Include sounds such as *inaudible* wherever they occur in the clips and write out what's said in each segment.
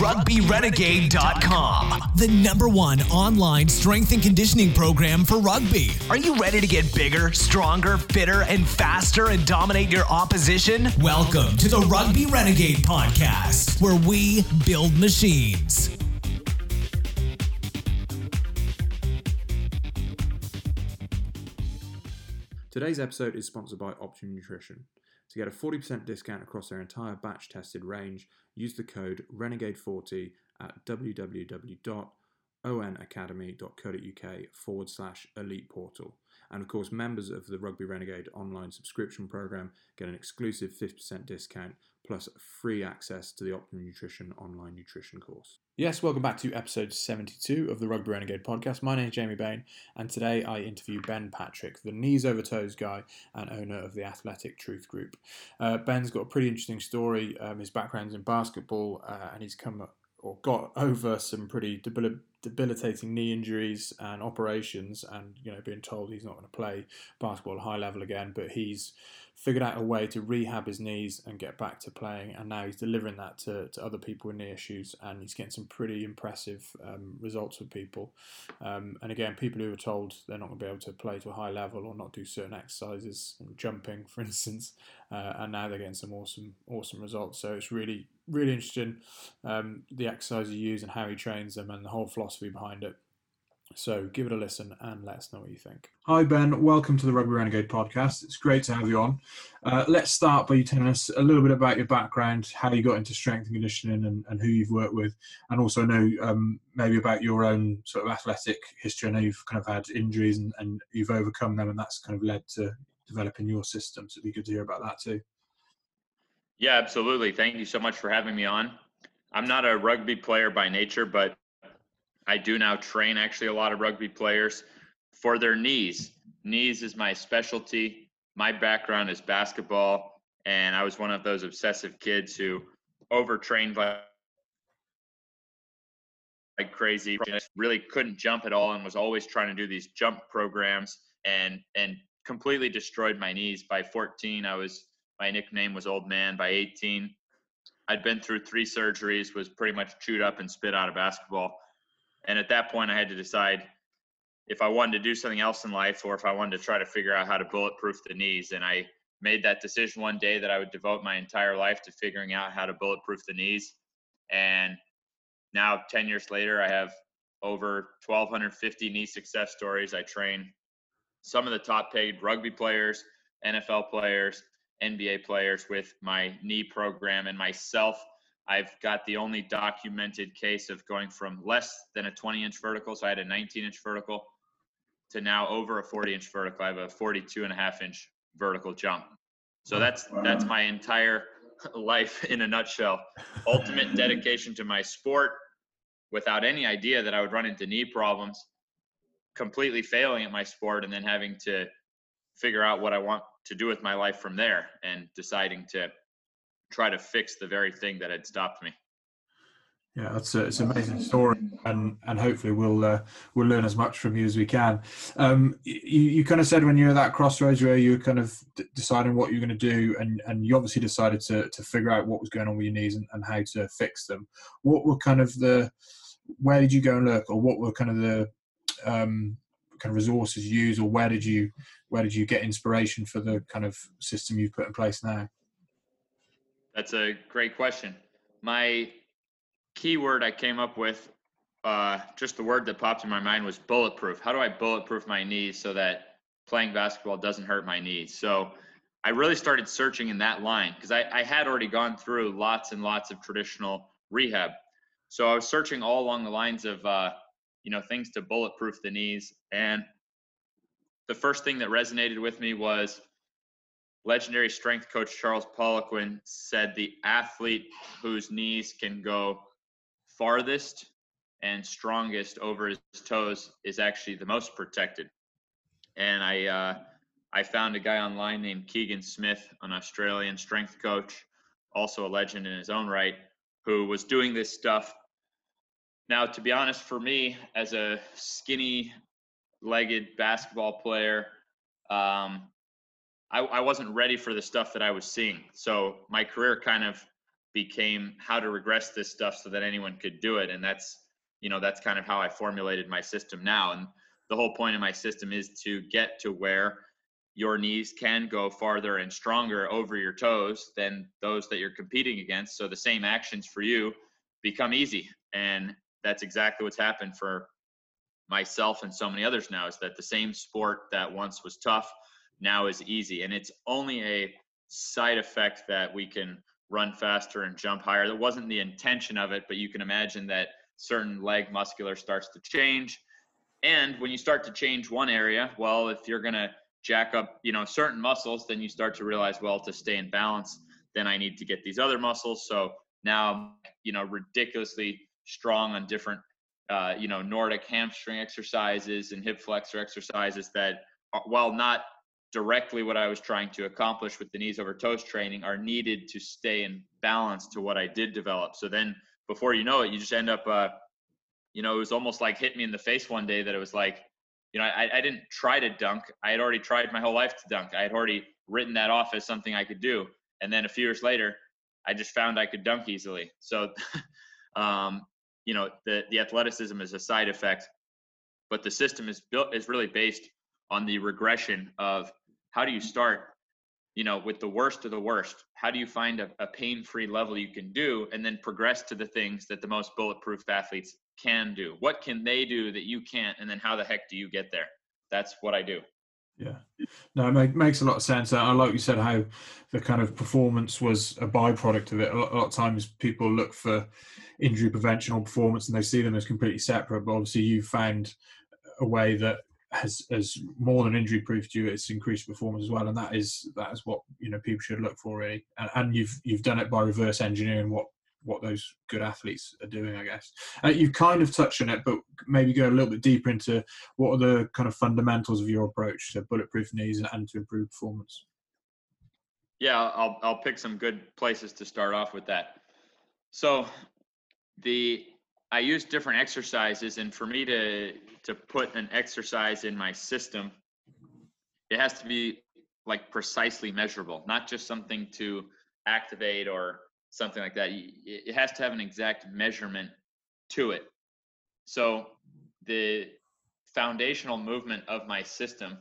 rugbyrenegade.com, the number one online strength and conditioning program for rugby. Are you ready to get bigger, stronger, fitter, and faster and dominate your opposition? Welcome to the Rugby Renegade podcast, where we build machines. Today's episode is sponsored by Optimum Nutrition. To get a 40% discount across their entire batch tested range, use the code Renegade40 at www.onacademy.co.uk forward slash elite portal. And of course, members of the Rugby Renegade online subscription program get an exclusive 50% discount plus free access to the Optimum Nutrition online nutrition course. Yes, welcome back to episode 72 of the Rugby Renegade podcast. My name is Jamie Bain, and today I interview Ben Patrick, the knees over toes guy and owner of the Athletic Truth Group. Uh, Ben's got a pretty interesting story. Um, his background's in basketball, uh, and he's come or got over some pretty debil- debilitating knee injuries and operations, and you know, being told he's not going to play basketball at high level again, but he's figured out a way to rehab his knees and get back to playing, and now he's delivering that to, to other people with knee issues, and he's getting some pretty impressive um, results with people. Um, and again, people who are told they're not going to be able to play to a high level or not do certain exercises, jumping, for instance, uh, and now they're getting some awesome, awesome results. So it's really, really interesting um, the exercise he uses and how he trains them, and the whole philosophy behind it. So give it a listen and let us know what you think. Hi, Ben. Welcome to the Rugby Renegade podcast. It's great to have you on. Uh, let's start by you telling us a little bit about your background, how you got into strength and conditioning, and, and who you've worked with, and also know um, maybe about your own sort of athletic history. I know you've kind of had injuries and, and you've overcome them, and that's kind of led to developing your system. So it'd be good to hear about that too. Yeah, absolutely. Thank you so much for having me on. I'm not a rugby player by nature, but I do now train actually a lot of rugby players for their knees. Knees is my specialty. My background is basketball, and I was one of those obsessive kids who overtrained like, like crazy. Really couldn't jump at all, and was always trying to do these jump programs, and and completely destroyed my knees. By 14, I was my nickname was Old Man. By 18, I'd been through three surgeries, was pretty much chewed up and spit out of basketball and at that point, I had to decide if I wanted to do something else in life or if I wanted to try to figure out how to bulletproof the knees. And I made that decision one day that I would devote my entire life to figuring out how to bulletproof the knees. And now, 10 years later, I have over 1,250 knee success stories. I train some of the top paid rugby players, NFL players, NBA players with my knee program and myself I've got the only documented case of going from less than a 20 inch vertical. So I had a 19 inch vertical to now over a 40 inch vertical. I have a 42 and a half inch vertical jump. So that's that's my entire *laughs* life in a nutshell. Ultimate dedication to my sport without any idea that I would run into knee problems, completely failing at my sport and then having to figure out what I want to do with my life from there and deciding to try to fix the very thing that had stopped me. Yeah, that's a, it's an amazing story, and and hopefully we'll uh, we'll learn as much from you as we can. Um, you you kind of said when you were at that crossroads where you were kind of d- deciding what you're going to do, and and you obviously decided to to figure out what was going on with your knees and, and how to fix them. What were kind of the where did you go and look, or what were kind of the um, kind of resources used, or where did you where did you get inspiration for the kind of system you've put in place now? That's a great question. My keyword I came up with, uh, just the word that popped in my mind was bulletproof. How do I bulletproof my knees so that playing basketball doesn't hurt my knees? So I really started searching in that line because I, I had already gone through lots and lots of traditional rehab. So I was searching all along the lines of, uh, you know, things to bulletproof the knees. And the first thing that resonated with me was legendary strength coach Charles Poliquin said the athlete whose knees can go farthest and strongest over his toes is actually the most protected. And I uh, I found a guy online named Keegan Smith, an Australian strength coach, also a legend in his own right, who was doing this stuff. Now, to be honest, for me as a skinny legged basketball player, um, I, I wasn't ready for the stuff that I was seeing. So my career kind of became how to regress this stuff so that anyone could do it. And that's, you know, that's kind of how I formulated my system now. And the whole point of my system is to get to where your knees can go farther and stronger over your toes than those that you're competing against. So the same actions for you become easy. And that's exactly what's happened for myself and so many others now is that the same sport that once was tough now is easy. And it's only a side effect that we can run faster and jump higher. That wasn't the intention of it, but you can imagine that certain leg muscular starts to change. And when you start to change one area, well, if you're going to jack up, you know, certain muscles, then you start to realize, well, to stay in balance, then I need to get these other muscles. So now, you know, ridiculously strong on different, uh, you know, Nordic hamstring exercises and hip flexor exercises that, are, while not directly what I was trying to accomplish with the knees over toes training, are needed to stay in balance to what I did develop. So then, before you know it, you just end up, uh, you know, it was almost like hit me in the face one day that it was like, you know, I, I didn't try to dunk. I had already tried my whole life to dunk. I had already written that off as something I could do. And then a few years later, I just found I could dunk easily. So, *laughs* um, you know, the the athleticism is a side effect, but the system is built is really based on the regression of how do you start, you know, with the worst of the worst. How do you find a, a pain-free level you can do, and then progress to the things that the most bulletproof athletes can do? What can they do that you can't? And then how the heck do you get there? That's what I do. Yeah, no, it make, makes a lot of sense. I like you said how the kind of performance was a byproduct of it. A lot, a lot, of times people look for injury prevention or performance and they see them as completely separate. But obviously, you found a way that has has more than injury proofed you. It's increased performance as well, and that is that is what you know people should look for really. And, and you've you've done it by reverse engineering what what those good athletes are doing, I guess. Uh, you've kind of touched on it, but maybe go a little bit deeper into what are the kind of fundamentals of your approach to bulletproof knees and to improve performance. Yeah, I'll I'll pick some good places to start off with that. So, the I use different exercises, and for me to to put an exercise in my system, it has to be like precisely measurable, not just something to activate or something like that. It has to have an exact measurement to it. So the foundational movement of my system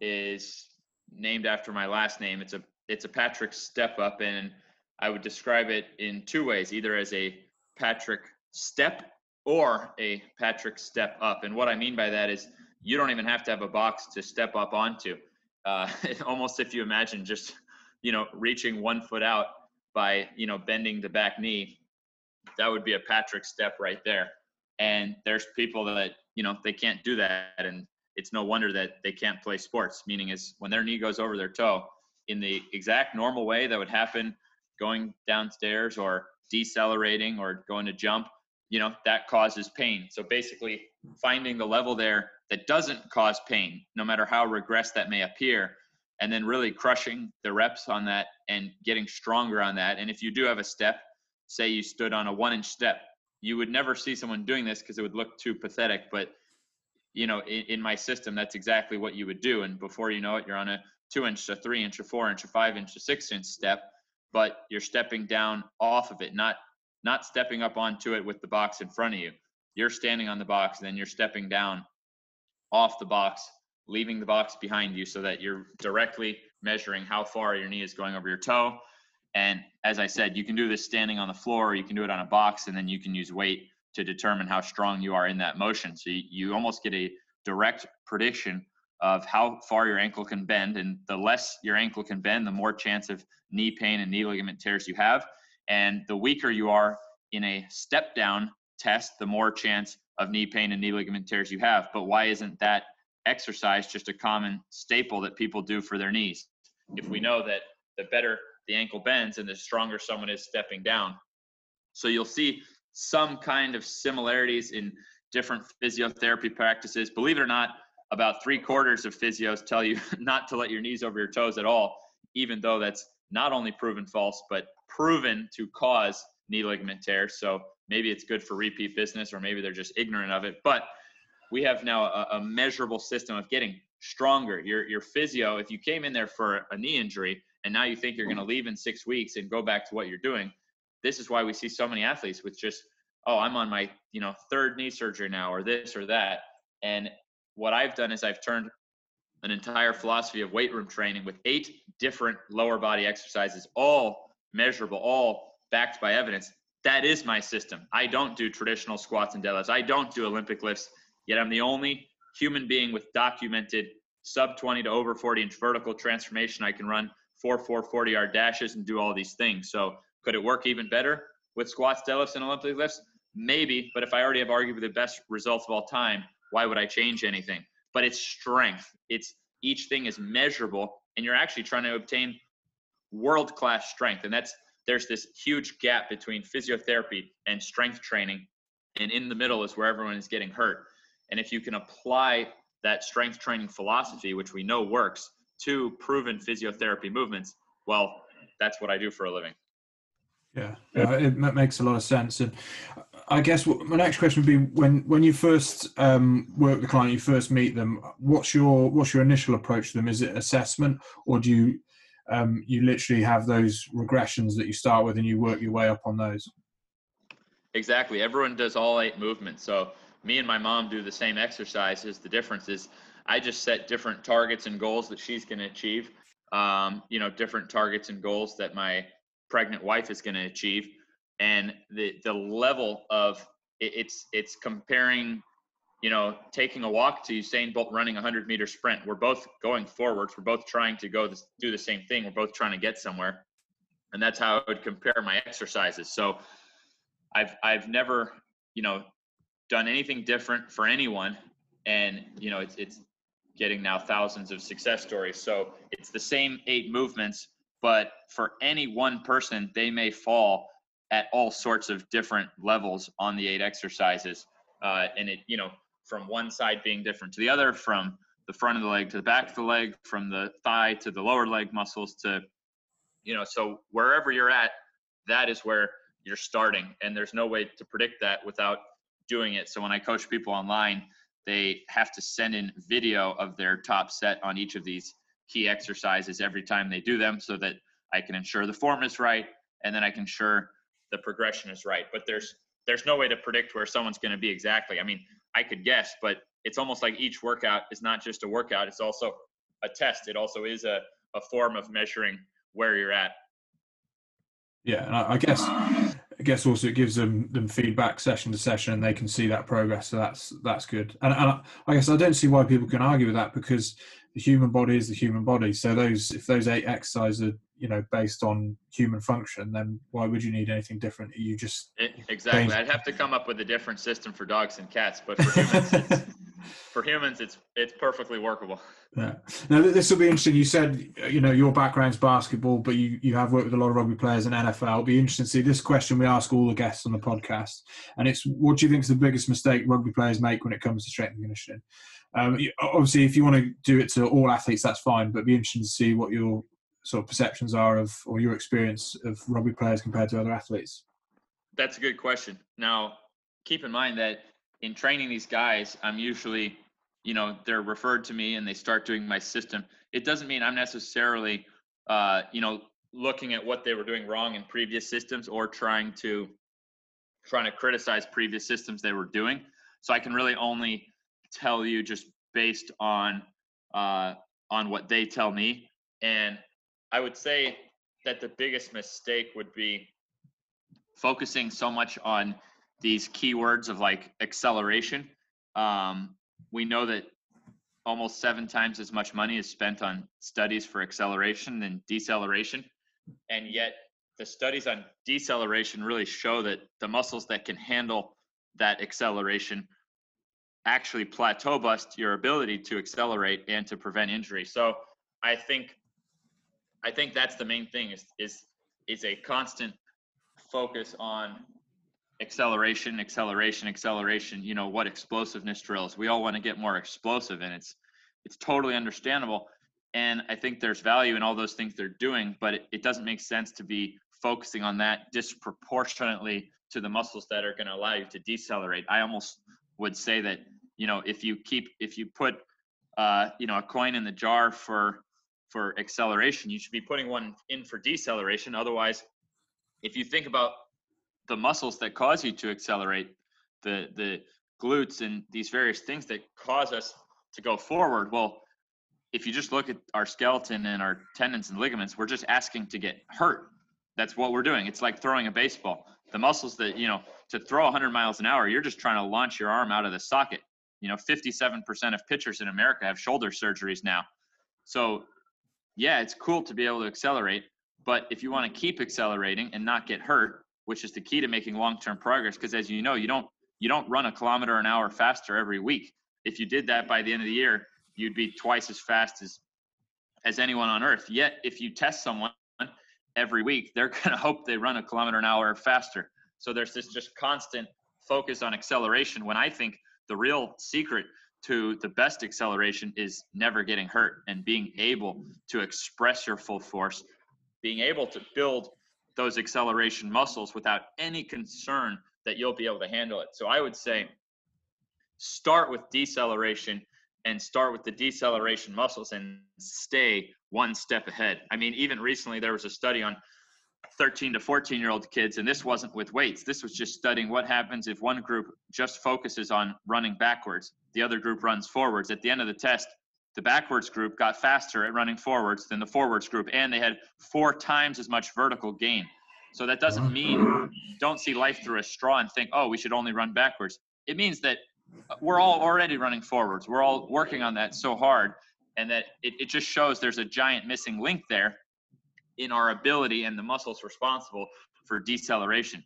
is named after my last name. It's a it's a Patrick step up, and I would describe it in two ways: either as a Patrick step or a Patrick step up. And what I mean by that is you don't even have to have a box to step up onto. Uh, *laughs* almost if you imagine just you know reaching one foot out by you know bending the back knee that would be a patrick step right there and there's people that you know they can't do that and it's no wonder that they can't play sports meaning is when their knee goes over their toe in the exact normal way that would happen going downstairs or decelerating or going to jump you know that causes pain so basically finding the level there that doesn't cause pain no matter how regressed that may appear and then really crushing the reps on that and getting stronger on that. And if you do have a step, say you stood on a one inch step, you would never see someone doing this because it would look too pathetic. But you know, in, in, my system, that's exactly what you would do. And before you know it, you're on a two inch, a three inch, a four inch, a five inch, a six inch step, but you're stepping down off of it, not not stepping up onto it with the box in front of you. You're standing on the box, then you're stepping down off the box leaving the box behind you so that you're directly measuring how far your knee is going over your toe. And as I said, you can do this standing on the floor, or you can do it on a box, and then you can use weight to determine how strong you are in that motion. So you, you almost get a direct prediction of how far your ankle can bend. And the less your ankle can bend, the more chance of knee pain and knee ligament tears you have. And the weaker you are in a step down test, the more chance of knee pain and knee ligament tears you have. But why isn't that exercise just a common staple that people do for their knees. If we know that the better the ankle bends and the stronger someone is stepping down. So you'll see some kind of similarities in different physiotherapy practices. Believe it or not, about three quarters of physios tell you *laughs* not to let your knees over your toes at all, even though that's not only proven false, but proven to cause knee ligament tear. So maybe it's good for repeat business, or maybe they're just ignorant of it. But we have now a, a measurable system of getting stronger. Your your physio, if you came in there for a knee injury and now you think you're going to leave in six weeks and go back to what you're doing, this is why we see so many athletes with just, oh, I'm on my, you know, third knee surgery now or this or that. And what I've done is I've turned an entire philosophy of weight room training with eight different lower body exercises, all measurable, all backed by evidence. That is my system. I don't do traditional squats and deadlifts. I don't do Olympic lifts, yet I'm the only human being with documented sub 20 to over 40 inch vertical transformation. I can run four, four, 40 yard dashes and do all these things. So could it work even better with squats, deadlifts, and Olympic lifts? Maybe, but if I already have arguably the best results of all time, why would I change anything? But it's strength. It's each thing is measurable, and you're actually trying to obtain world class strength. And that's there's this huge gap between physiotherapy and strength training, and in the middle is where everyone is getting hurt. And if you can apply that strength training philosophy, which we know works, to proven physiotherapy movements, well, that's what I do for a living. Yeah, uh, it makes a lot of sense. And I guess my next question would be when when you first um, work with the client, you first meet them. What's your what's your initial approach to them? Is it assessment, or do you um, you literally have those regressions that you start with and you work your way up on those? Exactly. Everyone does all eight movements. So me and my mom do the same exercises. The difference is I just set different targets and goals that she's going to achieve. Um, you know, different targets and goals that my pregnant wife is going to achieve and the the level of it, it's it's comparing you know taking a walk to Usain Bolt running a 100 meter sprint. We're both going forwards. We're both trying to go this, do the same thing. We're both trying to get somewhere. And that's how I would compare my exercises. So I've I've never you know done anything different for anyone. And you know it's it's getting now thousands of success stories. So it's the same eight movements but for any one person, they may fall at all sorts of different levels on the eight exercises. Uh, and it, you know, from one side being different to the other, from the front of the leg to the back of the leg, from the thigh to the lower leg muscles to, you know, so wherever you're at, that is where you're starting. And there's no way to predict that without doing it. So when I coach people online, they have to send in video of their top set on each of these key exercises every time they do them so that I can ensure the form is right and then I can ensure the progression is right. But there's there's no way to predict where someone's going to be exactly. I mean, I could guess, but it's almost like each workout is not just a workout, it's also a test. It also is a, a form of measuring where you're at. Yeah, and I, I guess I guess also it gives them them feedback session to session, and they can see that progress. So that's that's good. And, and I guess I don't see why people can argue with that because the human body is the human body. So those if those eight exercises are you know based on human function, then why would you need anything different? You just it, exactly. I'd have to come up with a different system for dogs and cats, but for *laughs* humans, it's, for humans, it's it's perfectly workable. Yeah. Now this will be interesting. You said uh, you know your background's basketball, but you you have worked with a lot of rugby players in NFL. It'll be interesting to see this question we ask all the guests on the podcast, and it's what do you think is the biggest mistake rugby players make when it comes to strength and conditioning? Um, obviously, if you want to do it to all athletes, that's fine. But be interesting to see what your sort of perceptions are of or your experience of rugby players compared to other athletes. That's a good question. Now, keep in mind that in training these guys, I'm usually, you know, they're referred to me and they start doing my system. It doesn't mean I'm necessarily, uh, you know, looking at what they were doing wrong in previous systems or trying to trying to criticize previous systems they were doing. So I can really only tell you just based on uh, on what they tell me. And I would say that the biggest mistake would be focusing so much on these keywords of like acceleration. Um, we know that almost seven times as much money is spent on studies for acceleration than deceleration. And yet, the studies on deceleration really show that the muscles that can handle that acceleration actually plateau bust your ability to accelerate and to prevent injury. So I think I think that's the main thing is is is a constant focus on acceleration, acceleration, acceleration, you know, what explosiveness drills. We all want to get more explosive and it's it's totally understandable. And I think there's value in all those things they're doing, but it, it doesn't make sense to be focusing on that disproportionately to the muscles that are going to allow you to decelerate. I almost would say that you know if you keep if you put uh, you know a coin in the jar for for acceleration you should be putting one in for deceleration otherwise if you think about the muscles that cause you to accelerate, the the glutes and these various things that cause us to go forward. Well, if you just look at our skeleton and our tendons and ligaments, we're just asking to get hurt. That's what we're doing. It's like throwing a baseball. The muscles that, you know, to throw 100 miles an hour, you're just trying to launch your arm out of the socket. You know, 57% of pitchers in America have shoulder surgeries now. So, yeah, it's cool to be able to accelerate, but if you want to keep accelerating and not get hurt, which is the key to making long-term progress because as you know, you don't you don't run a kilometer an hour faster every week. If you did that by the end of the year, you'd be twice as fast as as anyone on earth. Yet if you test someone every week, they're *laughs* going to hope they run a kilometer an hour faster. So there's this just constant focus on acceleration when I think the real secret to the best acceleration is never getting hurt and being able to express your full force, being able to build those acceleration muscles without any concern that you'll be able to handle it. So I would say start with deceleration and start with the deceleration muscles and stay one step ahead. I mean, even recently there was a study on 13 to 14 year old kids, and this wasn't with weights. This was just studying what happens if one group just focuses on running backwards, the other group runs forwards. At the end of the test, the backwards group got faster at running forwards than the forwards group, and they had four times as much vertical gain. So that doesn't mean don't see life through a straw and think, oh, we should only run backwards. It means that uh, we're all already running forwards. We're all working on that so hard, and that it, it just shows there's a giant missing link there in our ability and the muscles responsible for deceleration.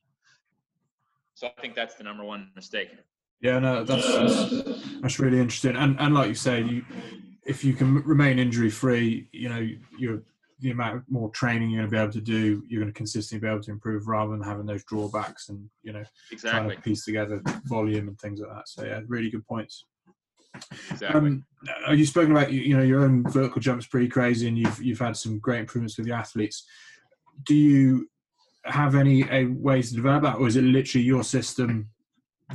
So I think that's the number one mistake. Yeah, no, that's that's, that's really interesting. And and like you say, you if you can remain injury free, you know, you're the amount of more training you're going to be able to do, you're going to consistently be able to improve rather than having those drawbacks and you know exactly. trying to piece together volume and things like that. So yeah, really good points. Exactly. Um, are you spoken about you know your own vertical jumps pretty crazy, and you've you've had some great improvements with the athletes. Do you have any a ways to develop that, or is it literally your system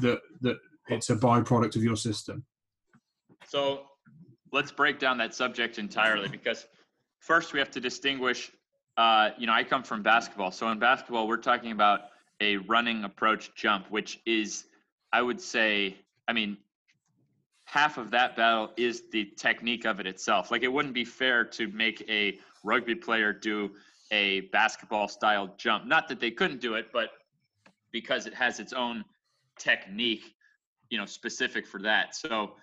that that it's a byproduct of your system? So let's break down that subject entirely because first we have to distinguish. Uh, you know, I come from basketball, so in basketball we're talking about a running approach jump, which is, I would say, I mean, half of that battle is the technique of it itself. Like it wouldn't be fair to make a rugby player do a basketball style jump. Not that they couldn't do it, but because it has its own technique, you know, specific for that. So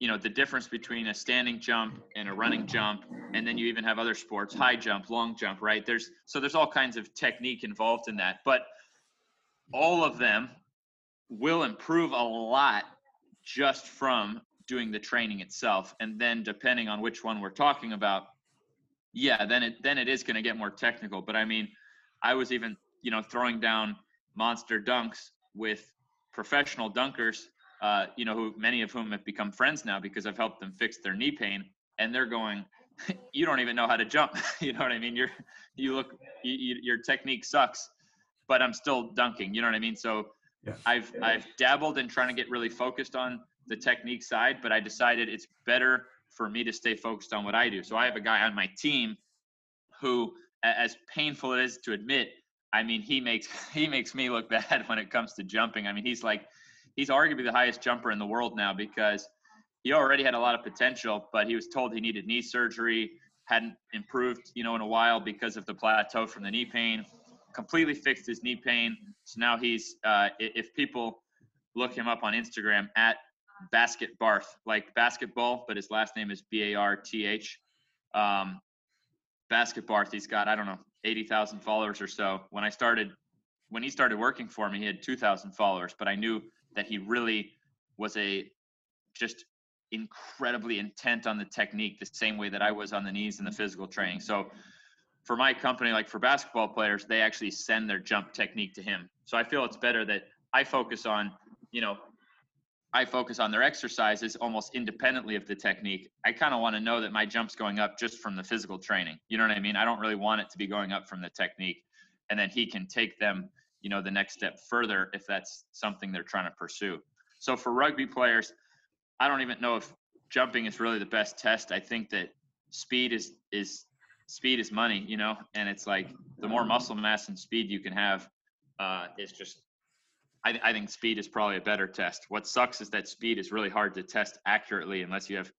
you know the difference between a standing jump and a running jump and then you even have other sports high jump long jump right there's so there's all kinds of technique involved in that but all of them will improve a lot just from doing the training itself and then depending on which one we're talking about yeah then it then it is going to get more technical but i mean i was even you know throwing down monster dunks with professional dunkers uh, you know, who many of whom have become friends now because I've helped them fix their knee pain, and they're going, *laughs* "You don't even know how to jump." *laughs* you know what I mean? You're, you look, you, you, your technique sucks, but I'm still dunking. You know what I mean? So yeah. I've I've dabbled in trying to get really focused on the technique side, but I decided it's better for me to stay focused on what I do. So I have a guy on my team who, as painful it is to admit, I mean, he makes *laughs* he makes me look *laughs* bad when it comes to jumping. I mean, he's like he's arguably the highest jumper in the world now because he already had a lot of potential, but he was told he needed knee surgery, hadn't improved, you know, in a while because of the plateau from the knee pain. Completely fixed his knee pain. So now he's, uh, if people look him up on Instagram at Basket Barth, like basketball, but his last name is B A R T H. Um, Basket Barth, he's got, I don't know, 80,000 followers or so. When I started, when he started working for me, he had 2,000 followers, but I knew that he really was a just incredibly intent on the technique the same way that I was on the knees in the physical training. So for my company, like for basketball players, they actually send their jump technique to him. So I feel it's better that I focus on, you know, I focus on their exercises almost independently of the technique. I kind of want to know that my jump's going up just from the physical training. You know what I mean? I don't really want it to be going up from the technique. And then he can take them you know the next step further if that's something they're trying to pursue so for rugby players i don't even know if jumping is really the best test i think that speed is is speed is money you know and it's like the more muscle mass and speed you can have uh, is just I, I, think speed is probably a better test. What sucks is that speed is really hard to test accurately unless you have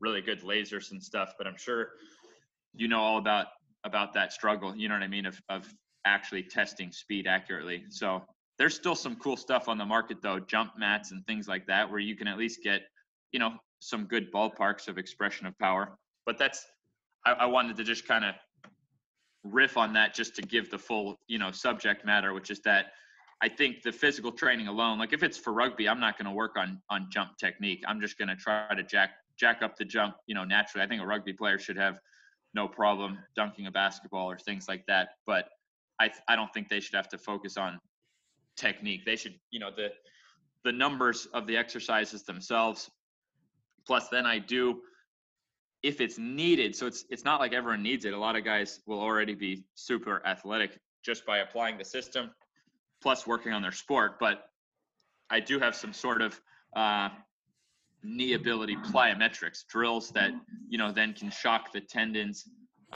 really good lasers and stuff. But I'm sure you know all about about that struggle. You know what I mean of of actually testing speed accurately. So there's still some cool stuff on the market though, jump mats and things like that, where you can at least get you know some good ballparks of expression of power. But that's I, I wanted to just kind of riff on that just to give the full you know subject matter, which is that I think the physical training alone, like if it's for rugby, I'm not going to work on on jump technique. I'm just going to try to jack jack up the jump, you know, naturally. I think a rugby player should have no problem dunking a basketball or things like that. But I I don't think they should have to focus on technique. They should, you know, the the numbers of the exercises themselves. Plus, then I do if it's needed. So it's it's not like everyone needs it. A lot of guys will already be super athletic just by applying the system plus working on their sport. But I do have some sort of uh, knee ability plyometrics drills that you know then can shock the tendons.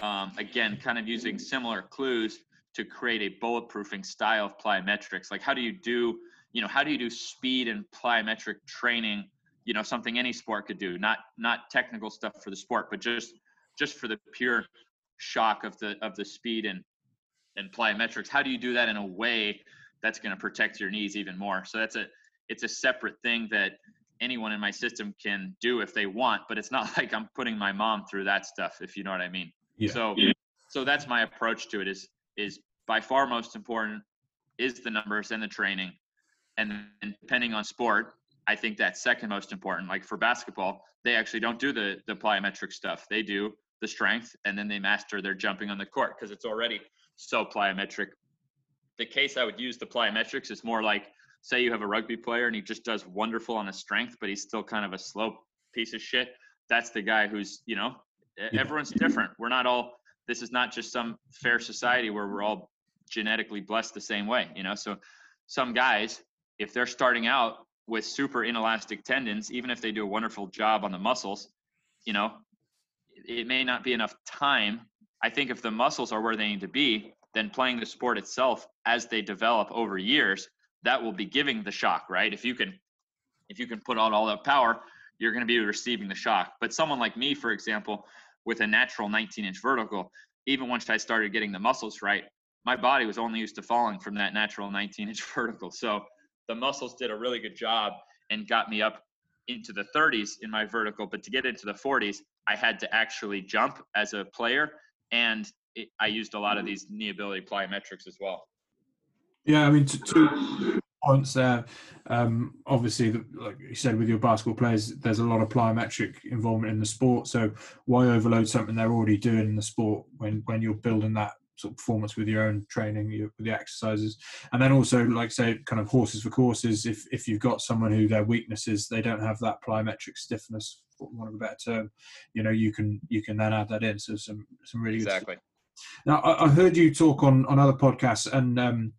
Um, again, kind of using similar clues to create a bulletproofing style of plyometrics. Like how do you do you know how do you do speed and plyometric training? You know something any sport could do, not not technical stuff for the sport, but just just for the pure shock of the of the speed and and plyometrics. How do you do that in a way that's going to protect your knees even more. So that's a it's a separate thing that anyone in my system can do if they want, but it's not *laughs* like I'm putting my mom through that stuff, if you know what I mean. Yeah. So yeah. so that's my approach to it is is by far most important is the numbers and the training. And then depending on sport, I think that's second most important. Like for basketball, they actually don't do the the plyometric stuff. They do the strength and then they master their jumping on the court because it's already so plyometric the case I would use the plyometrics is more like say you have a rugby player and he just does wonderful on his strength, but he's still kind of a slow piece of shit. That's the guy who's, you know, yeah. everyone's different. We're not all, this is not just some fair society where we're all genetically blessed the same way, you know? So some guys, if they're starting out with super inelastic tendons, even if they do a wonderful job on the muscles, you know, it may not be enough time. I think if the muscles are where they need to be, then playing the sport itself as they develop over years that will be giving the shock right? If you can if you can put out all that power you're going to be receiving the shock. But someone like me for example with a natural 19 inch vertical even once i started getting the muscles right my body was only used to falling from that natural 19 inch *laughs* vertical. So the muscles did a really good job and got me up into the 30s in my vertical but to get into the 40s i had to actually jump as a player and it, I used a lot of these knee ability plyometrics as well. Yeah, I mean, two points there. Um, obviously, the, like you said, with your basketball players, there's a lot of plyometric involvement in the sport. So why overload something they're already doing in the sport when when you're building that sort of performance with your own training, your, with the exercises, and then also, like say, kind of horses for courses. If if you've got someone who their weaknesses, they don't have that plyometric stiffness, for want of a better term, you know, you can you can then add that in. So some some really exactly. Good now, I, I heard you talk on, on other podcasts, and um,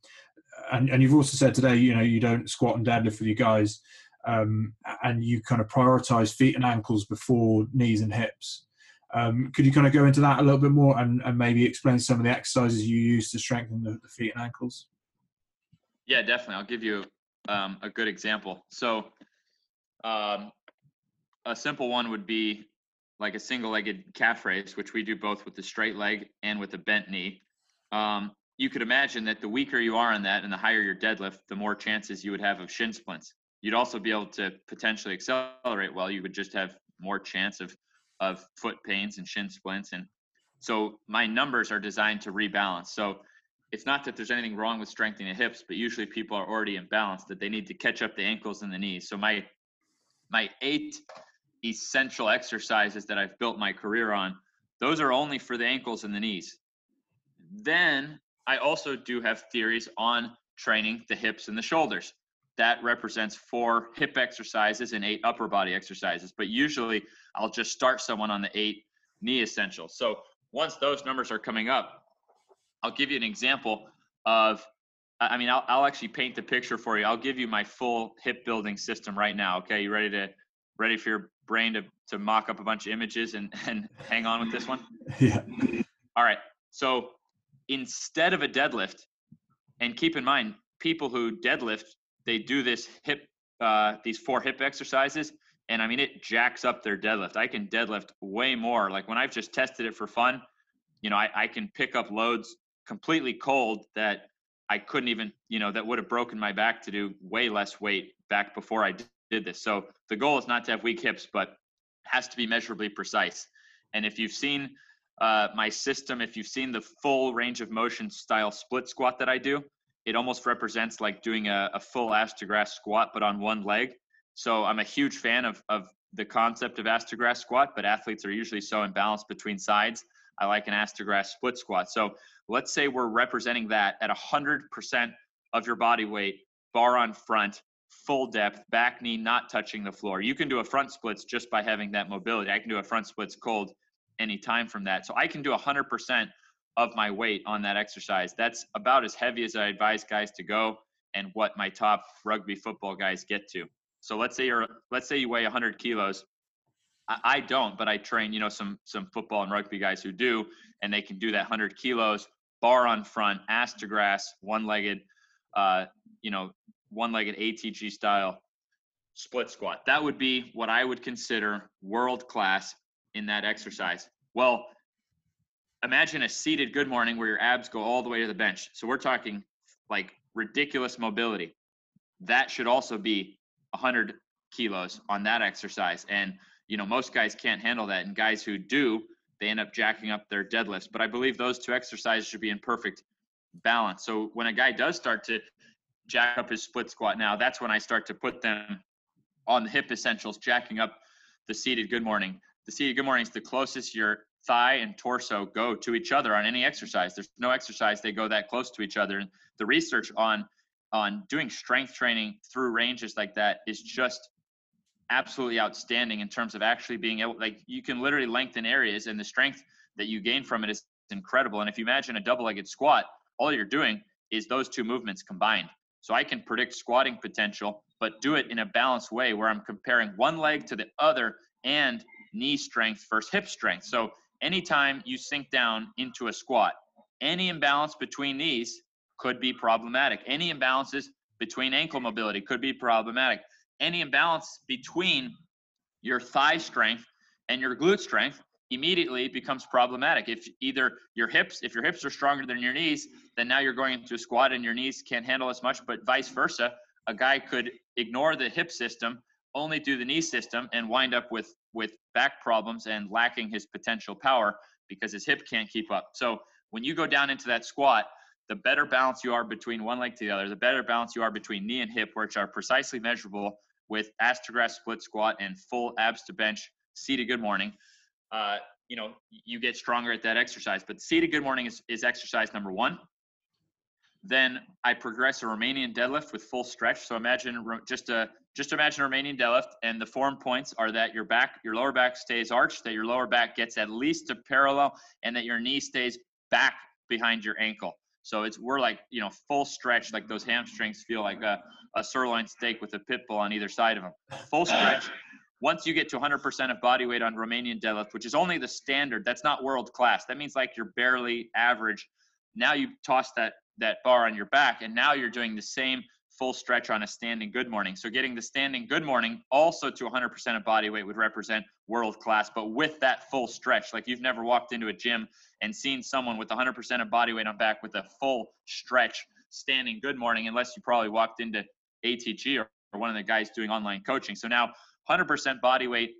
and and you've also said today, you know, you don't squat and deadlift with you guys, um, and you kind of prioritize feet and ankles before knees and hips. Um, could you kind of go into that a little bit more and, and maybe explain some of the exercises you use to strengthen the, the feet and ankles? Yeah, definitely. I'll give you um, a good example. So, um, a simple one would be like a single-legged calf raise, which we do both with the straight leg and with the bent knee, um, you could imagine that the weaker you are on that and the higher your deadlift, the more chances you would have of shin splints. You'd also be able to potentially accelerate well. You would just have more chance of of foot pains and shin splints. And so my numbers are designed to rebalance. So it's not that there's anything wrong with strengthening the hips, but usually people are already imbalanced that they need to catch up the ankles and the knees. So my my eight essential exercises that I've built my career on, those are only for the ankles and the knees. Then I also do have theories on training the hips and the shoulders. That represents four hip exercises and eight upper body exercises. But usually I'll just start someone on the eight knee essentials. So once those numbers are coming up, I'll give you an example of I mean, I'll, I'll actually paint the picture for you. I'll give you my full hip building system right now. Okay, you ready to ready for your brain to, to mock up a bunch of images and, *laughs* and hang on with this one? *laughs* Yeah. All right. So instead of a deadlift, and keep in mind, people who deadlift, they do this hip, uh, these four hip exercises, and I mean it jacks up their deadlift. I can deadlift way more. Like when I've just tested it for fun, you know, I, I can pick up loads completely cold that I couldn't even, you know, that would have broken my back to do way less weight back before I did this. So the goal is not to have weak hips, but has to be measurably precise. And if you've seen uh, my system, if you've seen the full range of motion style split squat that I do, it almost represents like doing a, a full ass to grass squat, but on one leg. So I'm a huge fan of, of the concept of ass to grass squat, but athletes are usually so imbalanced between sides. I like an ass to grass split squat. So let's say we're representing that at 100% of your body weight, bar on front, full depth, back knee not touching the floor. You can do a front splits just by having that mobility. I can do a front splits cold anytime from that. So I can do 100% of my weight on that exercise. That's about as heavy as I advise guys to go and what my top rugby football guys get to. So let's say you're let's say you weigh 100 kilos. I, I don't, but I train you know some some football and rugby guys who do, and they can do that 100 kilos, bar on front, ass to grass, one-legged, uh, you know, one-legged ATG style split squat. That would be what I would consider world class in that exercise. Well, imagine a seated good morning where your abs go all the way to the bench. So we're talking like ridiculous mobility. That should also be 100 kilos on that exercise. And, you know, most guys can't handle that. And guys who do, they end up jacking up their deadlifts. But I believe those two exercises should be in perfect balance. So when a guy does start to jack up his split squat now, that's when I start to put them on the hip essentials, jacking up the seated good morning. The seated good morning is the closest your thigh and torso go to each other on any exercise. There's no exercise they go that close to each other. And the research on on doing strength training through ranges like that is just absolutely outstanding in terms of actually being able like you can literally lengthen areas and the strength that you gain from it is incredible. And if you imagine a double-legged squat, all you're doing is those two movements combined. So I can predict squatting potential, but do it in a balanced way where I'm comparing one leg to the other and knee strength versus hip strength. So anytime you sink down into a squat, any imbalance between these could be problematic. Any imbalances between ankle mobility could be problematic. Any imbalance between your thigh strength and your glute strength immediately becomes problematic. If either your hips, if your hips are stronger than your knees, then now you're going into a squat and your knees can't handle as much, but vice versa. A guy could ignore the hip system, only do the knee system, and wind up with with back problems and lacking his potential power because his hip can't keep up. So when you go down into that squat, the better balance you are between one leg to the other, the better balance you are between knee and hip, which are precisely measurable with grass split squat and full abs to bench seated good morning. Uh, you know, you get stronger at that exercise. But seated good morning is, is exercise number one. Then I progress a Romanian deadlift with full stretch. So imagine just a just imagine a Romanian deadlift, and the form points are that your back, your lower back stays arched, that your lower back gets at least a parallel, and that your knee stays back behind your ankle. So it's we're like you know full stretch, like those hamstrings feel like a, a sirloin steak with a pit bull on either side of them. Full stretch. Once you get to 100% of body weight on Romanian deadlift, which is only the standard, that's not world class. That means like you're barely average. Now you toss that that bar on your back, and now you're doing the same full stretch on a standing good morning. So getting the standing good morning also to 100% of body weight would represent world class, but with that full stretch, like you've never walked into a gym and seen someone with 100% of body weight on back with a full stretch standing good morning, unless you probably walked into ATG or, or one of the guys doing online coaching. So now 100% body weight,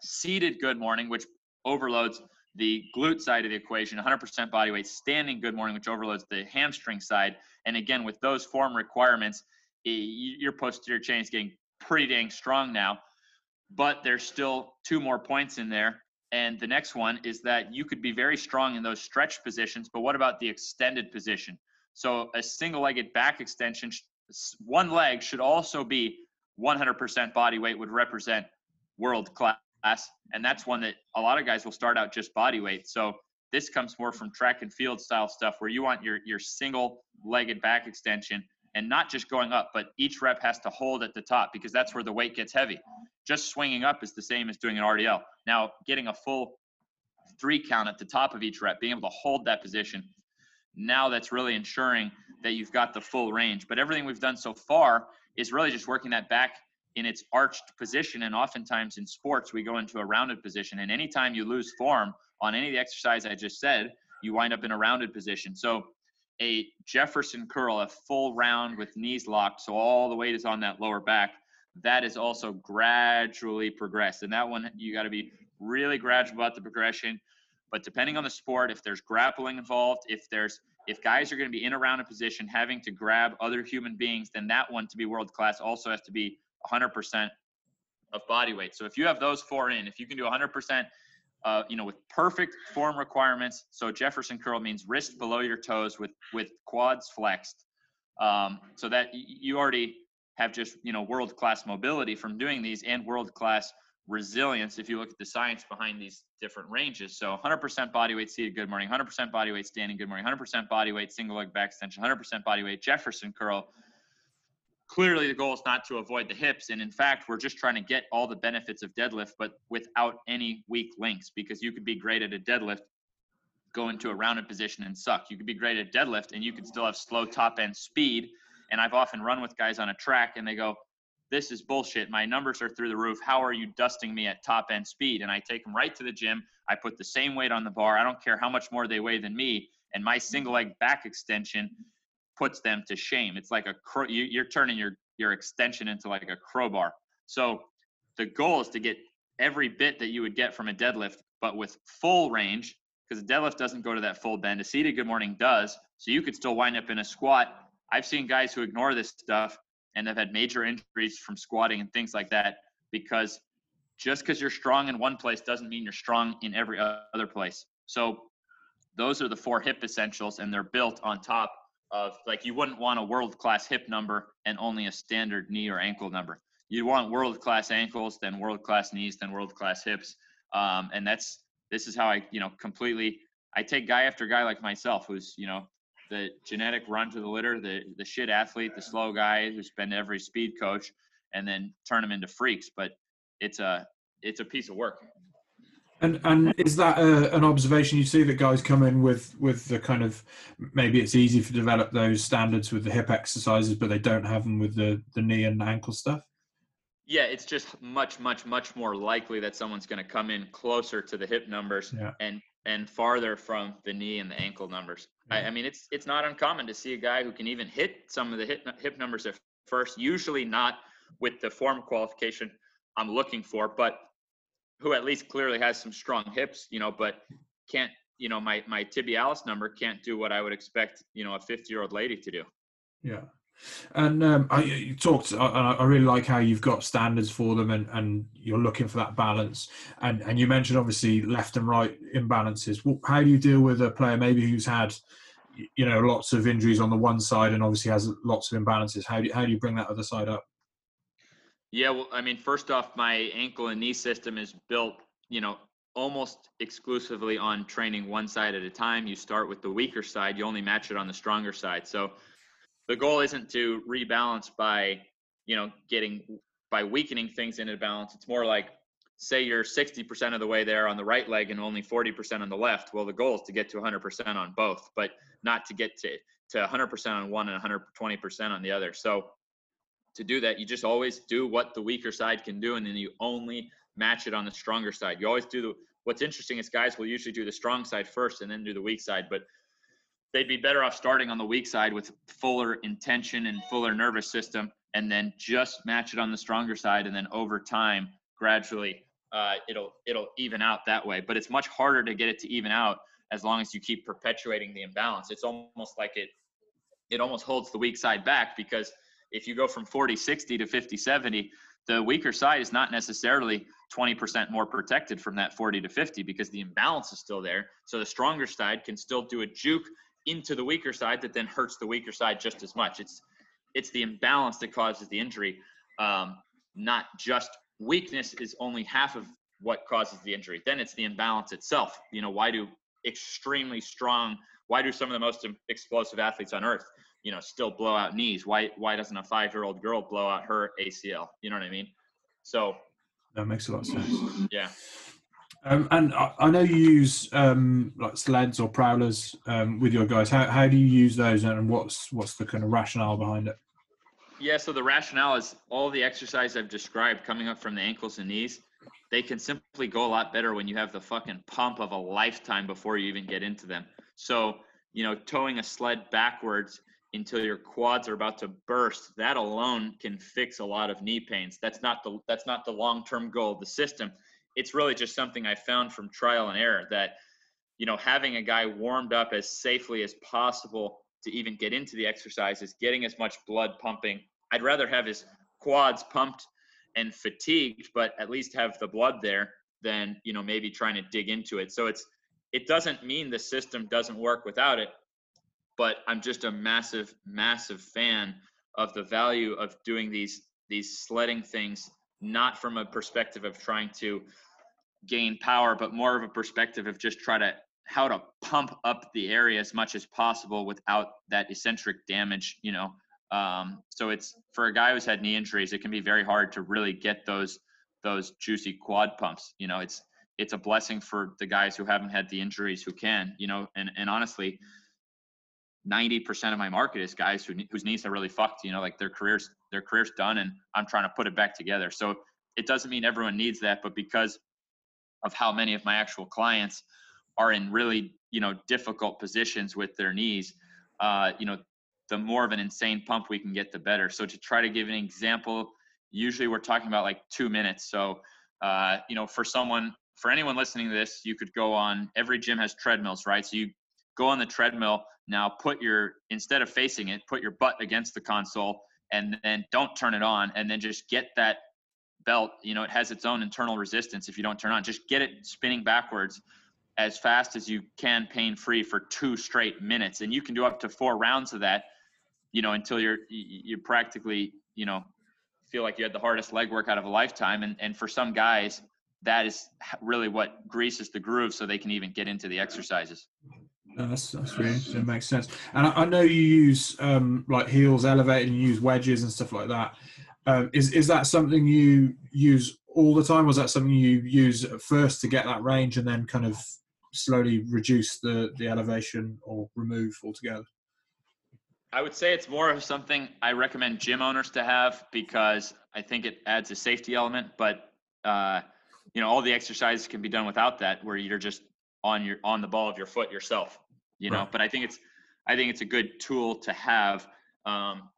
seated good morning, which overloads the glute side of the equation, 100% body weight, standing good morning, which overloads the hamstring side. And again, with those form requirements, your posterior chain is getting pretty dang strong now, but there's still two more points in there. And the next one is that you could be very strong in those stretch positions, but what about the extended position? So a single legged back extension, one leg should also be 100% body weight, would represent world class. And that's one that a lot of guys will start out just body weight. So this comes more from track and field style stuff where you want your, your single legged back extension and not just going up, but each rep has to hold at the top because that's where the weight gets heavy. Just swinging up is the same as doing an RDL. Now, getting a full three count at the top of each rep, being able to hold that position. now that's really ensuring that you've got the full range. But everything we've done so far is really just working that back in its arched position. And oftentimes in sports, we go into a rounded position. And anytime you lose form on any of the exercise I just said, you wind up in a rounded position. So a Jefferson curl, a full round with knees locked, so all the weight is on that lower back, that is also gradually progressed. And that one, you got to be really gradual about the progression. But depending on the sport, if there's grappling involved, if there's if guys are going to be in a rounded position having to grab other human beings, then that one to be world class also has to be 100% of body weight. So if you have those four in, if you can do 100%, uh, you know, with perfect form requirements. So Jefferson curl means wrist below your toes with with quads flexed. Um, so that you already have just you know world class mobility from doing these and world class resilience if you look at the science behind these different ranges. So 100% body weight seated good morning, 100% body weight standing good morning, 100% body weight single leg back extension, 100% body weight Jefferson curl. Clearly, the goal is not to avoid the hips. And in fact, we're just trying to get all the benefits of deadlift, but without any weak links because you could be great at a deadlift, go into a rounded position and suck. You could be great at deadlift and you could still have slow top end speed. And I've often run with guys on a track and they go, this is bullshit. My numbers are through the roof. How are you dusting me at top end speed? And I take them right to the gym. I put the same weight on the bar. I don't care how much more they weigh than me. And my single leg back extension puts them to shame. It's like a you're turning your your extension into like a crowbar. So the goal is to get every bit that you would get from a deadlift, but with full range, because a deadlift doesn't go to that full bend. A seated good morning does. So you could still wind up in a squat. I've seen guys who ignore this stuff and have had major injuries from squatting and things like that because just because you're strong in one place doesn't mean you're strong in every other place. So those are the four hip essentials, and they're built on top of like you wouldn't want a world class hip number and only a standard knee or ankle number. You want world class ankles, then world class knees, then world class hips, um, and that's this is how I you know completely I take guy after guy like myself who's you know the genetic run to the litter, the the shit athlete, the slow guy who's been every speed coach, and then turn them into freaks. But it's a it's a piece of work. And and is that a, an observation you see that guys come in with with the kind of maybe it's easy to develop those standards with the hip exercises, but they don't have them with the the knee and ankle stuff? Yeah, it's just much much much more likely that someone's going to come in closer to the hip numbers yeah. and and farther from the knee and the ankle numbers. I, I, mean, it's it's not uncommon to see a guy who can even hit some of the hip hip numbers at first. Usually not with the form qualification I'm looking for, but who at least clearly has some strong hips, you know, but can't, you know, my my tibialis number can't do what I would expect, you know, a 50 year old lady to do. Yeah. And um, I, you talked. I, I, really like how you've got standards for them, and, and you're looking for that balance. And and you mentioned obviously left and right imbalances. How do you deal with a player maybe who's had, you know, lots of injuries on the one side and obviously has lots of imbalances? How do you, how do you bring that other side up? Yeah, well, I mean, first off, my ankle and knee system is built, you know, almost exclusively on training one side at a time. You start with the weaker side, you only match it on the stronger side. So the goal isn't to rebalance by, you know, getting by weakening things into balance. It's more like say you're 60% of the way there on the right leg and only 40% on the left. Well, the goal is to get to 100% on both, but not to get to to 100% on one and 120% on the other. So to do that, you just always do what the weaker side can do, and then you only match it on the stronger side. You always do the. What's interesting is guys will usually do the strong side first and then do the weak side, but they'd be better off starting on the weak side with fuller intention and fuller nervous system, and then just match it on the stronger side, and then over time, gradually, uh, it'll it'll even out that way. But it's much harder to get it to even out as long as you keep perpetuating the imbalance. It's almost like it it almost holds the weak side back because if you go from 40 60 to 50 70 the weaker side is not necessarily 20% more protected from that 40 to 50 because the imbalance is still there. So the stronger side can still do a juke into the weaker side that then hurts the weaker side just as much. It's it's the imbalance that causes the injury um, not just weakness is only half of what causes the injury. Then it's the imbalance itself. You know why do extremely strong why do some of the most explosive athletes on earth you know, still blow out knees. Why why doesn't a five year old girl blow out her ACL? You know what I mean? So that makes a lot of sense. Yeah. Um, and I, I, know you use um, like sleds or prowlers um, with your guys. How, how do you use those, and what's what's the kind of rationale behind it? Yeah, so the rationale is all the exercise I've described coming up from the ankles and knees. They can simply go a lot better when you have the fucking pump of a lifetime before you even get into them. So you know, towing a sled backwards until your quads are about to burst, that alone can fix a lot of knee pains. That's not the that's not the long-term goal of the system. It's really just something I found from trial and error that you know, having a guy warmed up as safely as possible to even get into the exercises, getting as much blood pumping. I'd rather have his quads pumped and fatigued, but at least have the blood there than, you know, maybe trying to dig into it. So it's it doesn't mean the system doesn't work without it, but I'm just a massive, massive fan of the value of doing these these sledding things, not from a perspective of trying to gain power, but more of a perspective of just try to how to pump up the area as much as possible without that eccentric damage, you know. Um, so it's for a guy who's had knee injuries, it can be very hard to really get those those juicy quad pumps. You know, it's it's a blessing for the guys who haven't had the injuries who can, you know, and, and honestly, 90% of my market is guys who, whose knees are really fucked, you know, like their careers, their career's done and I'm trying to put it back together. So it doesn't mean everyone needs that, but because of how many of my actual clients are in really, you know, difficult positions with their knees, uh, you know, the more of an insane pump we can get, the better. So to try to give an example, usually we're talking about like two minutes. So, uh, you know, for someone for anyone listening to this, you could go on every gym has treadmills, right? So you go on the treadmill now, put your instead of facing it, put your butt against the console and then don't turn it on and then just get that belt, you know, it has its own internal resistance if you don't turn on. Just get it spinning backwards as fast as you can pain free for two straight minutes and you can do up to four rounds of that, you know, until you're you practically, you know, feel like you had the hardest leg work out of a lifetime and and for some guys that is really what greases the groove so they can even get into the exercises. No, that's that's really interesting. It makes sense. And I, I know you use um, like heels elevated and you use wedges and stuff like that. Um, is is that something you use all the time? Was that something you use at first to get that range and then kind of slowly reduce the the elevation or remove altogether? I would say it's more of something I recommend gym owners to have because I think it adds a safety element. But uh, you know all the exercises can be done without that where you're just on your on the ball of your foot yourself you know right. but i think it's i think it's a good tool to have um,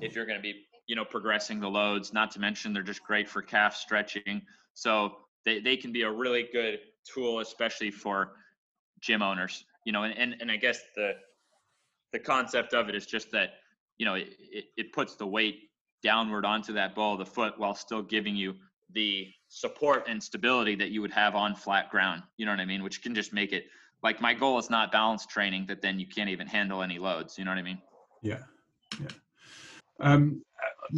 if you're going to be you know progressing the loads not to mention they're just great for calf stretching so they, they can be a really good tool especially for gym owners you know and, and, and i guess the the concept of it is just that you know it, it, it puts the weight downward onto that ball of the foot while still giving you the support and stability that you would have on flat ground. You know what I mean? Which can just make it like my goal is not balance training that then you can't even handle any loads. You know what I mean? Yeah. Yeah. Um,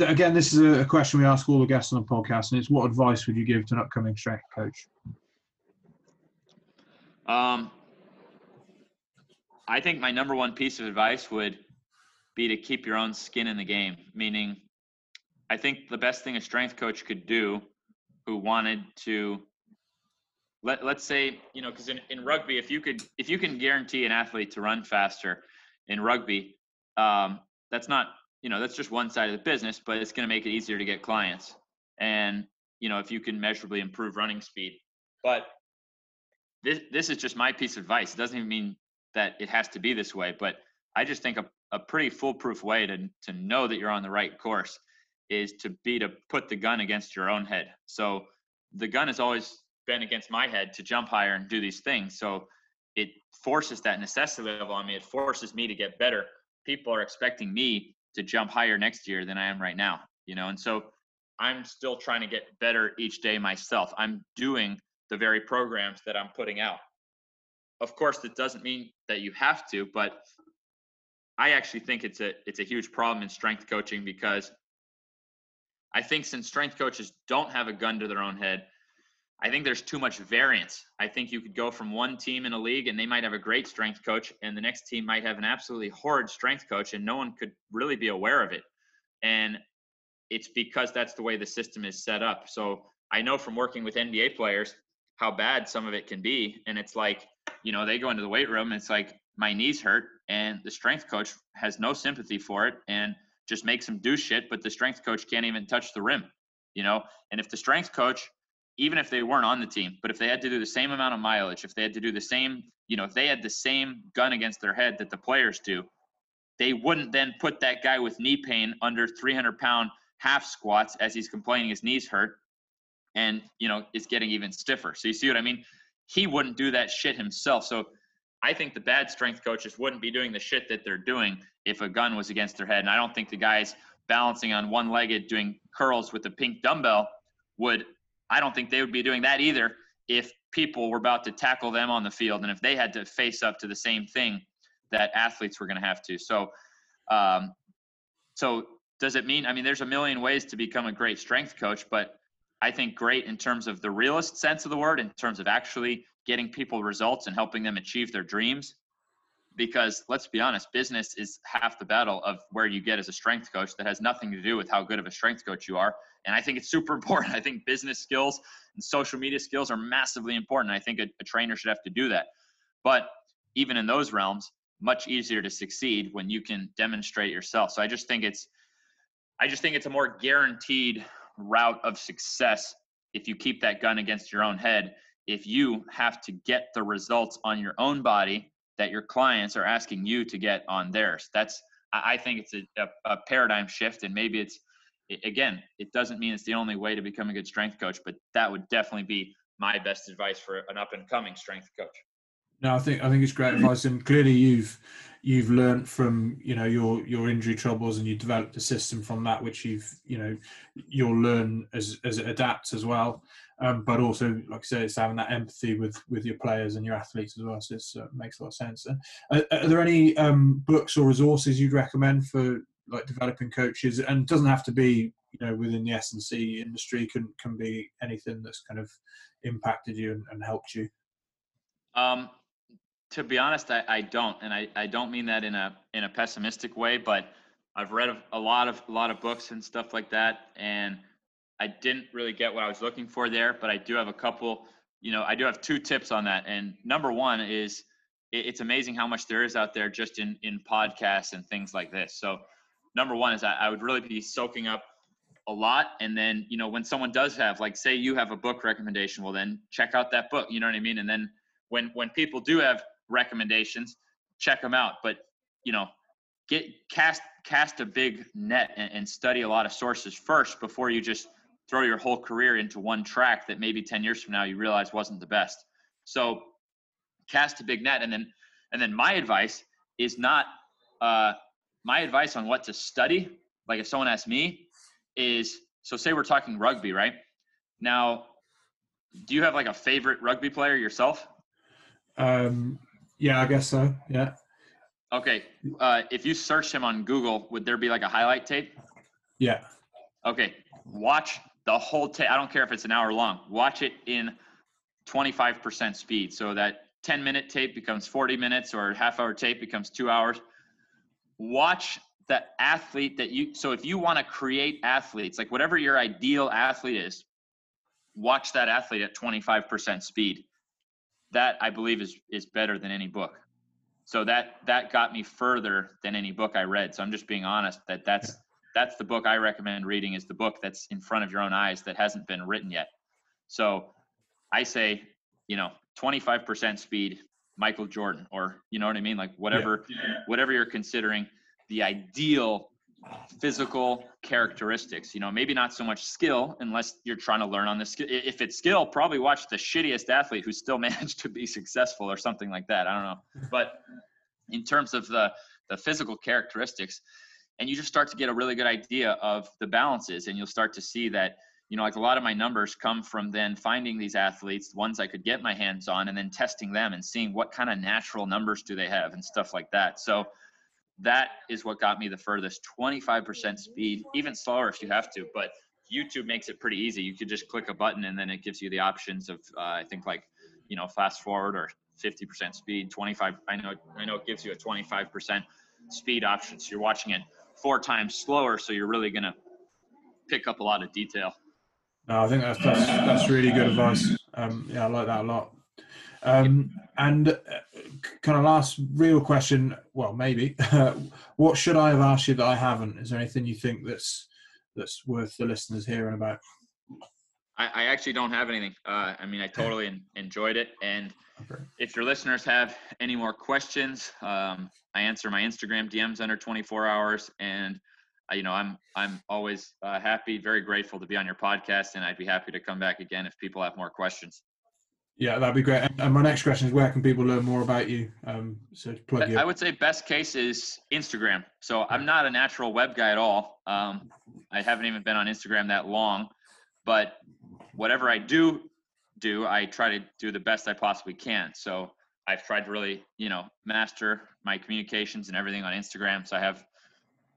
again, this is a question we ask all the guests on the podcast, and it's what advice would you give to an upcoming strength coach? Um, I think my number one piece of advice would be to keep your own skin in the game. Meaning, I think the best thing a strength coach could do who wanted to let, let's say you know because in, in rugby if you could if you can guarantee an athlete to run faster in rugby um, that's not you know that's just one side of the business but it's going to make it easier to get clients. And you know if you can measurably improve running speed. But this this is just my piece of advice. It doesn't even mean that it has to be this way but i just think a, a pretty foolproof way to to know that you're on the right course is to be to put the gun against your own head. So the gun is always been against my head to jump higher and do these things. So it forces that necessity level on me. It forces me to get better. People are expecting me to jump higher next year than I am right now, you know. And so I'm still trying to get better each day myself. I'm doing the very programs that I'm putting out. Of course, that doesn't mean that you have to, but I actually think it's a it's a huge problem in strength coaching because I think since strength coaches don't have a gun to their own head, I think there's too much variance. I think you could go from one team in a league and they might have a great strength coach, and the next team might have an absolutely horrid strength coach, and no one could really be aware of it. And it's because that's the way the system is set up. So I know from working with NBA players how bad some of it can be. And it's like, you know, they go into the weight room, and it's like my knees hurt, and the strength coach has no sympathy for it and just makes them do shit, but the strength coach can't even touch the rim, you know? And if the strength coach, even if they weren't on the team, but if they had to do the same amount of mileage, if they had to do the same, you know, if they had the same gun against their head that the players do, they wouldn't then put that guy with knee pain under 300 pound half squats as he's complaining his knees hurt and you know it's getting even stiffer. So you see what i mean? He wouldn't do that shit himself. So i think the bad strength coaches wouldn't be doing the shit that they're doing if a gun was against their head. And i don't think the guys balancing on one legged doing curls with a pink dumbbell would i don't think they would be doing that either if people were about to tackle them on the field and if they had to face up to the same thing that athletes were going to have to. So, um, so does it mean? I mean, there's a million ways to become a great strength coach, but I think great in terms of the realist sense of the word, in terms of actually getting people results and helping them achieve their dreams. Because let's be honest, business is half the battle of where you get as a strength coach that has nothing to do with how good of a strength coach you are. And I think it's super *laughs* important. I think business skills and social media skills are massively important. I think a, a trainer should have to do that. But even in those realms, much easier to succeed when you can demonstrate yourself. So I just think it's I just think it's a more guaranteed route of success if you keep that gun against your own head. If you have to get the results on your own body that your clients are asking you to get on theirs. That's I think it's a, a, paradigm shift, and maybe it's again, it doesn't mean it's the only way to become a good strength coach, but that would definitely be my best advice for an up and coming strength coach. No, I think I think it's great advice, and clearly you've you've learned from you know your your injury troubles, and you developed a system from that, which you've you know you'll learn as as it adapts as well. Um, but also, like I say, it's having that empathy with with your players and your athletes as well. So it uh, makes a lot of sense. Uh, are there any um, books or resources you'd recommend for like developing coaches? And doesn't have to be you know within the S and C industry. Can can be anything that's kind of impacted you and, and helped you. Um, to be honest, I, I don't, and I, I don't mean that in a in a pessimistic way, but I've read a, a lot of a lot of books and stuff like that, and I didn't really get what I was looking for there. But I do have a couple. You know, I do have two tips on that, and number one is it, it's amazing how much there is out there just in in podcasts and things like this. So, number one is I, I would really be soaking up a lot and then you know when someone does have like say you have a book recommendation well then check out that book you know what i mean and then when when people do have recommendations, check them out. But you know, get cast cast a big net and, and study a lot of sources first before you just throw your whole career into one track that maybe 10 years from now you realize wasn't the best. So cast a big net and then and then my advice is not uh, my advice on what to study. Like if someone asks me, is so say we're talking rugby, right? Now, do you have like a favorite rugby player yourself? Um, yeah, I guess so. Yeah. Okay. Uh, if you search him on Google, would there be like a highlight tape? Yeah. Okay. Watch the whole tape. I don't care if it's an hour long. Watch it in 25% speed. So that 10 minute tape becomes 40 minutes or half hour tape becomes two hours. Watch the athlete that you, so if you want to create athletes, like whatever your ideal athlete is, watch that athlete at 25% speed that I believe is is better than any book. So that that got me further than any book I read. So I'm just being honest that that's that's the book I recommend reading is the book that's in front of your own eyes that hasn't been written yet. So I say, you know, 25% speed, Michael Jordan, or you know what I mean, like whatever yeah. whatever you're considering the ideal physical characteristics. You know, maybe not so much skill unless you're trying to learn on this. If it's skill, probably watch the shittiest athlete who still *laughs* managed to be successful or something like that. I don't know. But in terms of the the physical characteristics, and you just start to get a really good idea of the balances, and you'll start to see that. You know, like a lot of my numbers come from then finding these athletes, ones I could get my hands on, and then testing them and seeing what kind of natural numbers do they have and stuff like that. So, that is what got me the furthest 25% speed even slower if you have to but youtube makes it pretty easy you could just click a button and then it gives you the options of uh, i think like you know fast forward or 50% speed 25 i know i know it gives you a 25% speed option so you're watching it four times slower so you're really going to pick up a lot of detail no, I think that's, that's that's really good advice. Um, yeah, I like that a lot. Um, and uh, kind of last real question, well, maybe, *laughs* what should I have asked you that I haven't? Is there anything you think that's that's worth the listeners hearing about? I, I actually don't have anything. Uh, I mean, I totally enjoyed it. And if your listeners have any more questions, um, I answer my Instagram DMs under 24 hours. And uh, you know, I'm I'm always uh, happy, very grateful to be on your podcast, and I'd be happy to come back again if people have more questions. Yeah, that'd be great. And my next question is, where can people learn more about you? Um, so plug you. I would say best case is Instagram. So I'm not a natural web guy at all. Um, I haven't even been on Instagram that long, but whatever I do do, I try to do the best I possibly can. So I've tried to really, you know, master my communications and everything on Instagram. So I have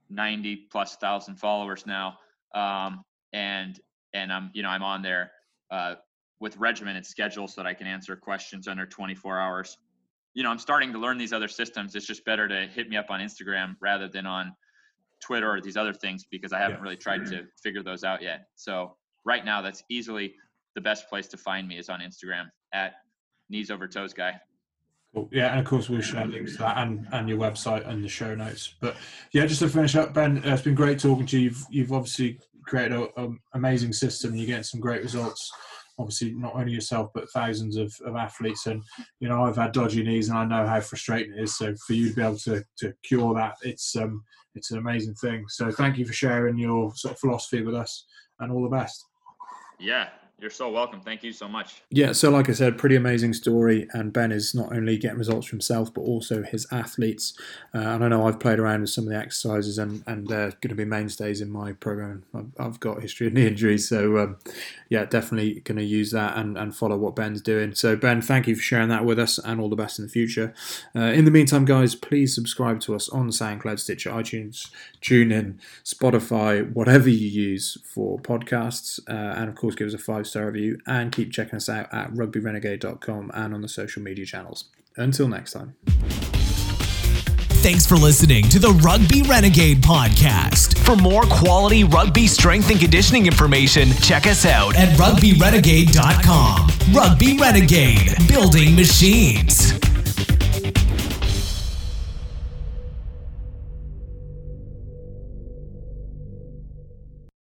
90 plus thousand followers now, um, and and I'm, you know, I'm on there uh, with regimented schedules so that I can answer questions under 24 hours. You know, I'm starting to learn these other systems. It's just better to hit me up on Instagram rather than on Twitter or these other things because I haven't really tried to *clears throat* figure those out yet. So right now, that's easily the best place to find me is on Instagram at knees over toes guy. Cool. Yeah, and of course we'll share links to that and, and your website and the show notes. But yeah, just to finish up, Ben, it's been great talking to you. You've, you've obviously created an amazing system. You're getting some great results obviously not only yourself but thousands of, of athletes and you know i've had dodgy knees and i know how frustrating it is so for you to be able to, to cure that it's um it's an amazing thing so thank you for sharing your sort of philosophy with us and all the best yeah you're so welcome. Thank you so much. Yeah, so like I said, pretty amazing story. And Ben is not only getting results for himself, but also his athletes. Uh, and I know I've played around with some of the exercises, and, and they're going to be mainstays in my program. I've, I've got history of knee injuries, so um, yeah, definitely going to use that and, and follow what Ben's doing. So Ben, thank you for sharing that with us, and all the best in the future. Uh, in the meantime, guys, please subscribe to us on SoundCloud, Stitcher, iTunes, TuneIn, Spotify, whatever you use for podcasts, uh, and of course, give us a five star review and keep checking us out at rugbyrenegade.com and on the social media channels. Until next time. Thanks for listening to the Rugby Renegade podcast. For more quality rugby strength and conditioning information, check us out at rugbyrenegade.com. Rugby Renegade, building machines.